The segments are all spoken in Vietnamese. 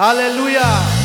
Aleluia!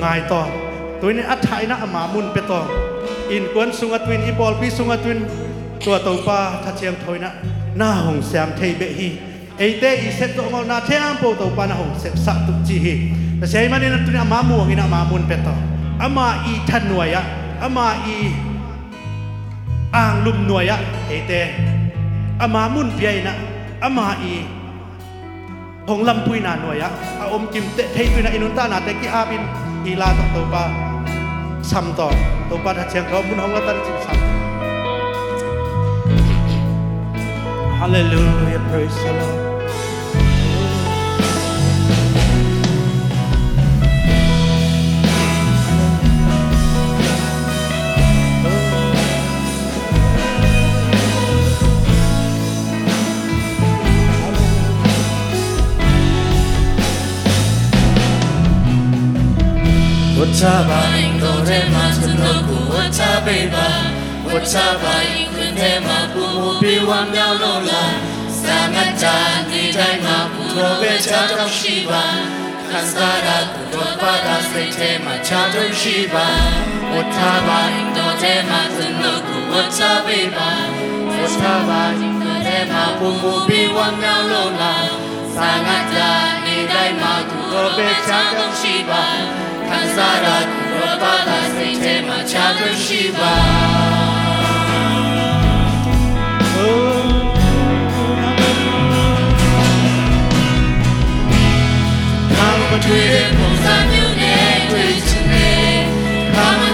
ngai to. Tuin hại na ama mun pe to. In kwan sunga twin i bol bi sunga twin, tua tàu pa tha chiang thôi na. Na hong siam thei be hi. Eite i set to ma na the am po to pa na hong sep sa tu chi hi. Na sei mani na tuin ama mu ngina ama mun pe to. Ama i than nuaya ama i ang lum nuaya eite ama mun piai na. Ama i hong lam pui na nuaya a. Om kim te, thei pui na inun na te ki abin ila tak topa samto topa dah jang kau pun hongga tan cik sam Hallelujah, praise the Lord. Wotaba ingore matanoku wotabeba Wotaba ingwinde mabumu biwa mnyaulola Sanata nidai mabumu beta tamshiba Kansara kutopada sete machadum shiba Wotaba ingore matanoku wotabeba Wotaba ingwinde mabumu biwa mnyaulola Sanata nidai mabumu beta tamshiba ခံစားရသူတော်ဘာသာစိတ်ထဲမှာချမ်းသာရှိပါတွေ့ပုံစံမျိုးနဲ့တွေ့ချင်တယ်ဘာမှ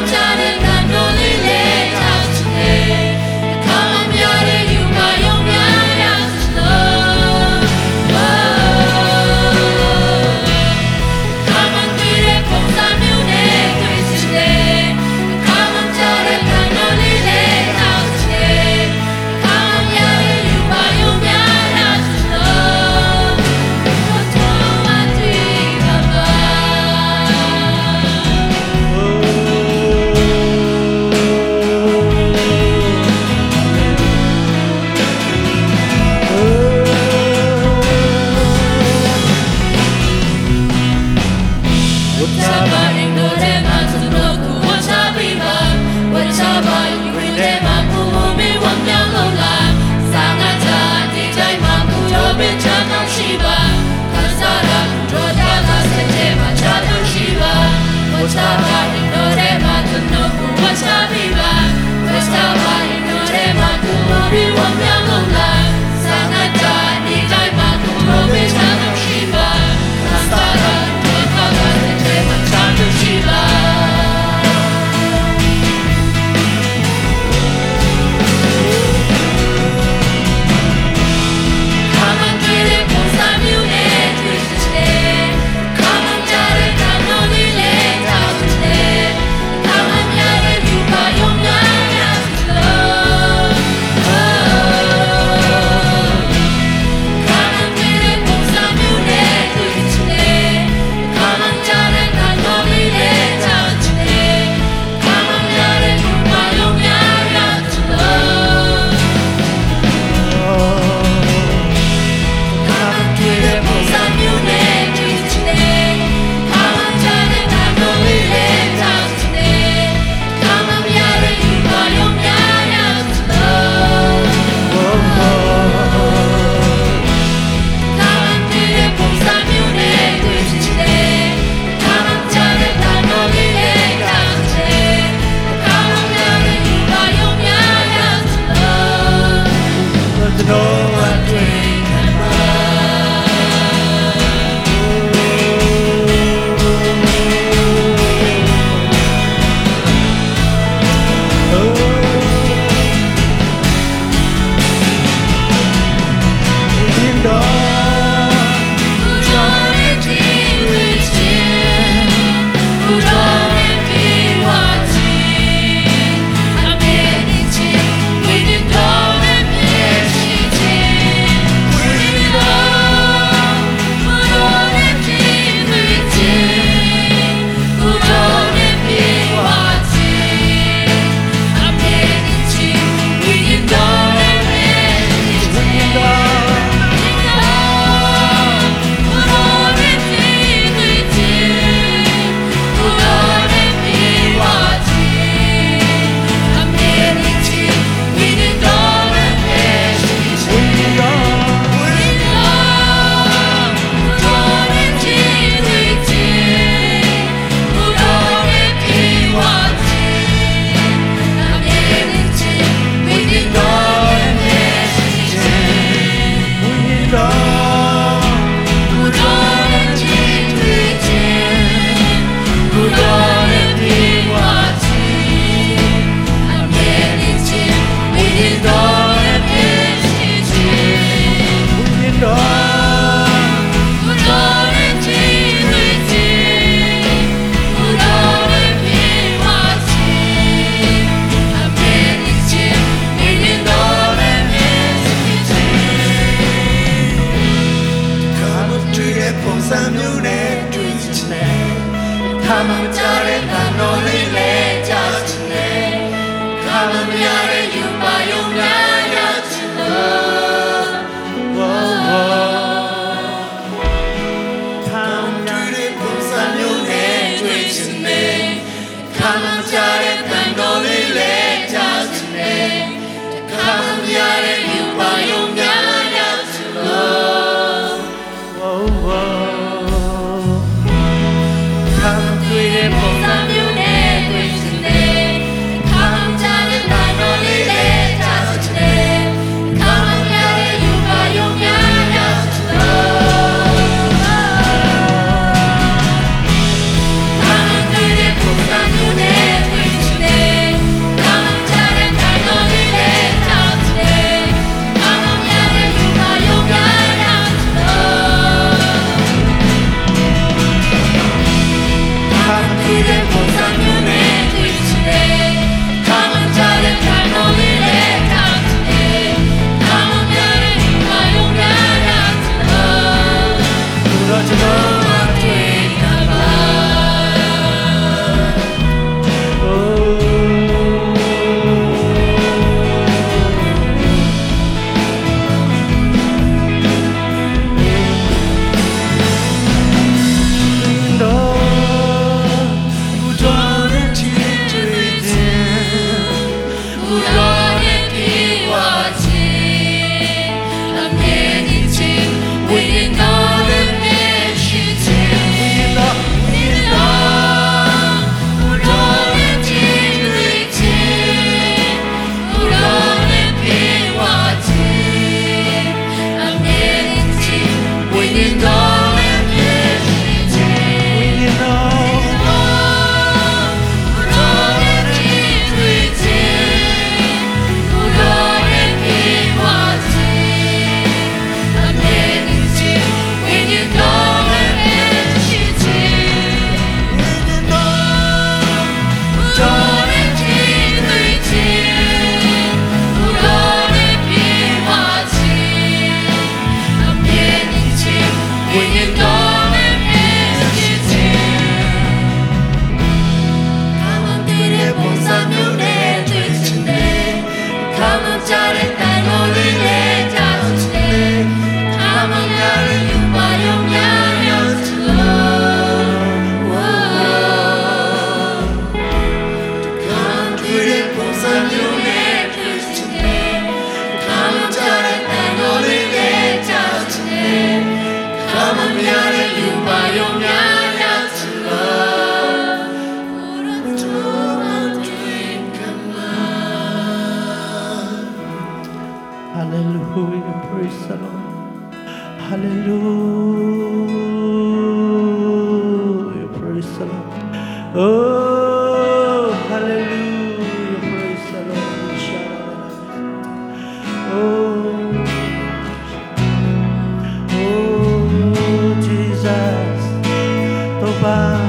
paz.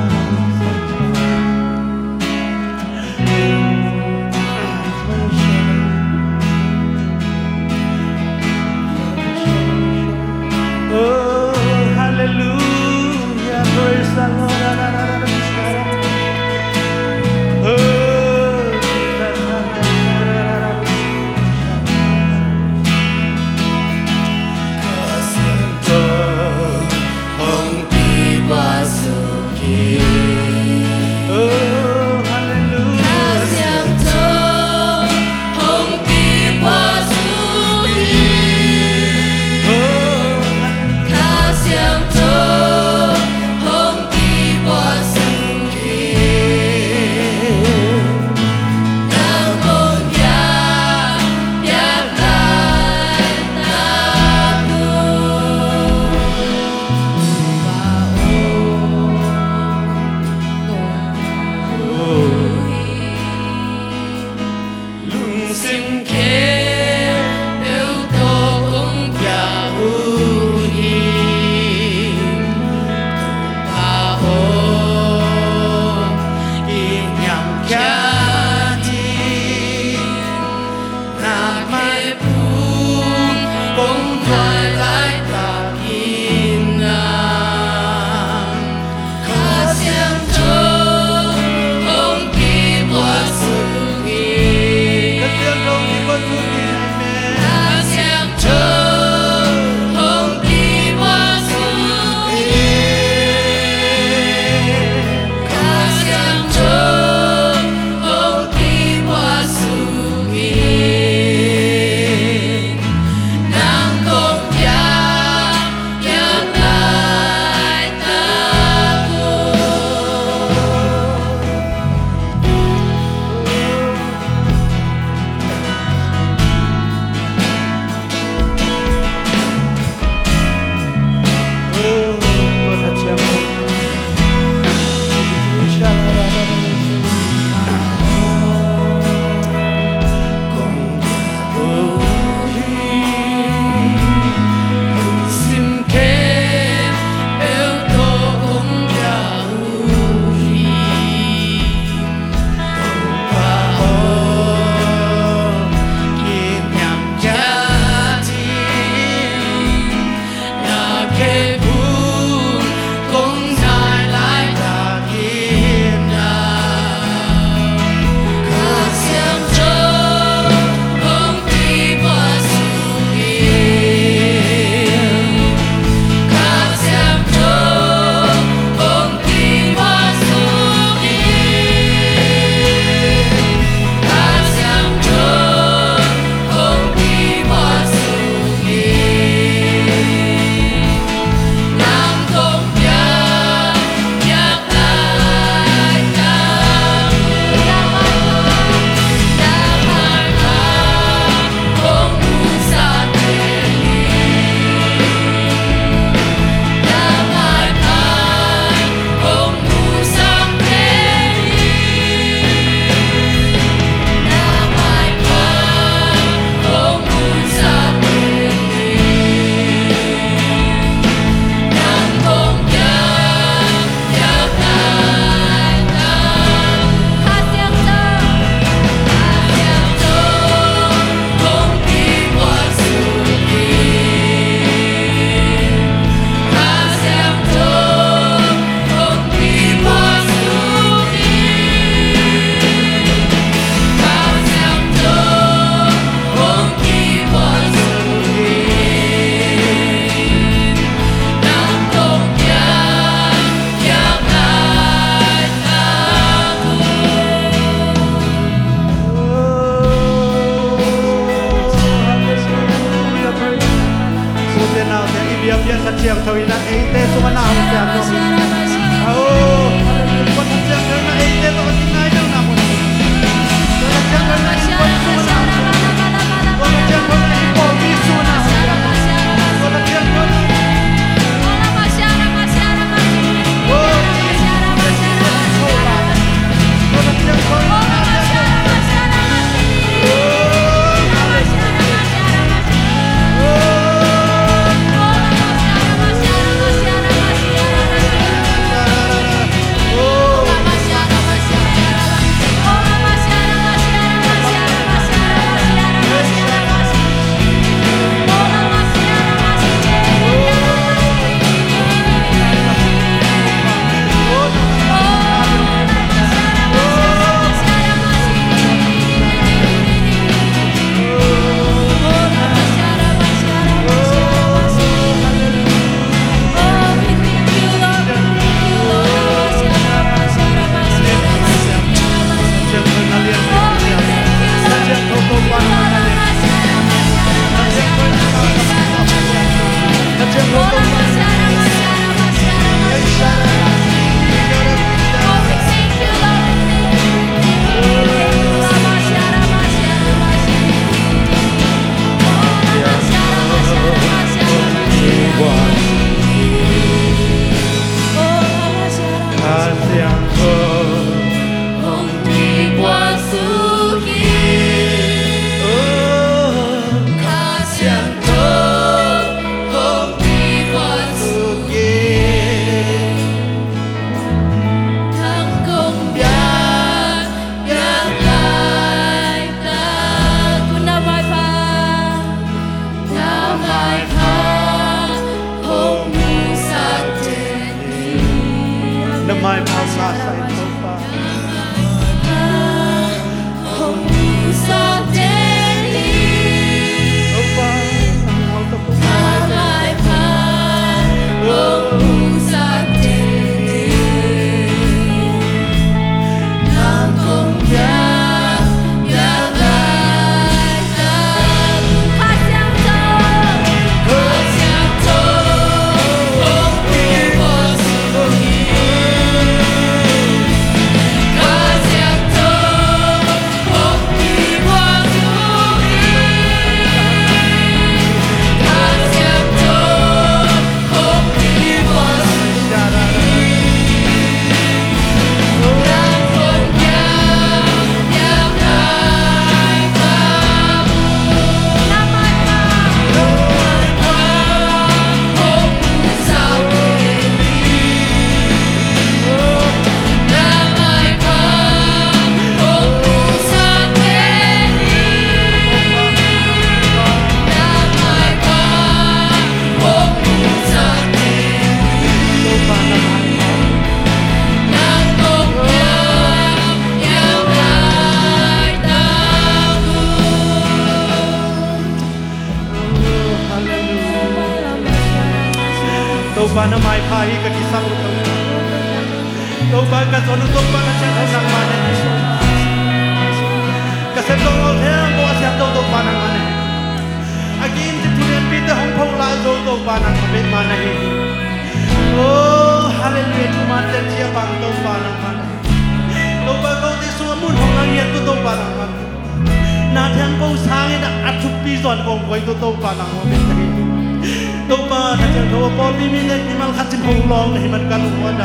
ด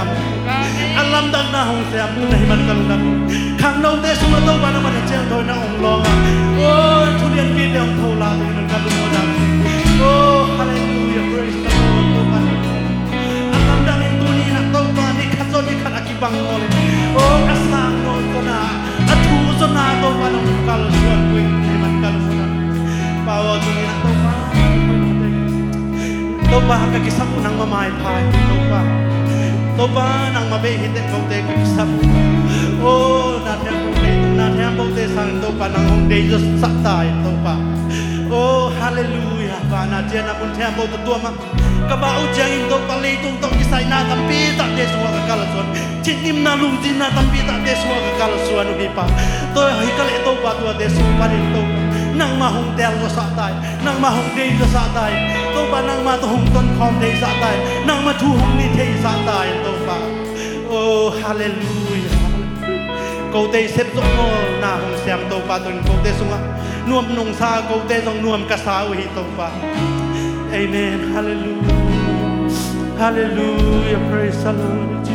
ำอัลลัมดังนาหงแซมให้มันกันดำข้างนอกเดชมาตัวมานะมันเจ้าโทรนะองลองอ่ะโอ้ทุเรียนกินเดียวโทรลาให้มันกันหัวดำโอ้ฮาเลลูยา praise the Lord ตัวมาอัลลัมดังอินตัวนี้นะตัวมานี่ขัด Ikaw pa ng kalusuan ko yung liman kalusuan. Bawat ang inato pa. Ito pa kagisa ko ng mamahay pa. Ito pa. Ito pa ng mabihitin ko tayo kagisa ko. Oh, natin ang pagkakita. Natin ang pagkakita. Ito pa ng Hong Diyos sakta. Ito pa. Oh, hallelujah. na chen na mun thea mo tu tu ma ka ba u chang in do pa le tung tong ki sai na tam pi ta de xuống ka kala suan chin im na lung din na tam pi ta de xuống ka kala suan u hi pa to hi ka le to pa tu de su pa ni to nang ma hong tel lo sa tai nang ma hong dei lo sa tai to pa nang ma to hong ton khom dei sa tai nang ma thu hong ni thei sa tai to pa oh hallelujah. Câu tây xếp dỗ ngô na hồng xem tàu pa tuần câu tây sung nuam nung sa ko te dong nuam kasawi to pa amen hallelujah hallelujah praise the lord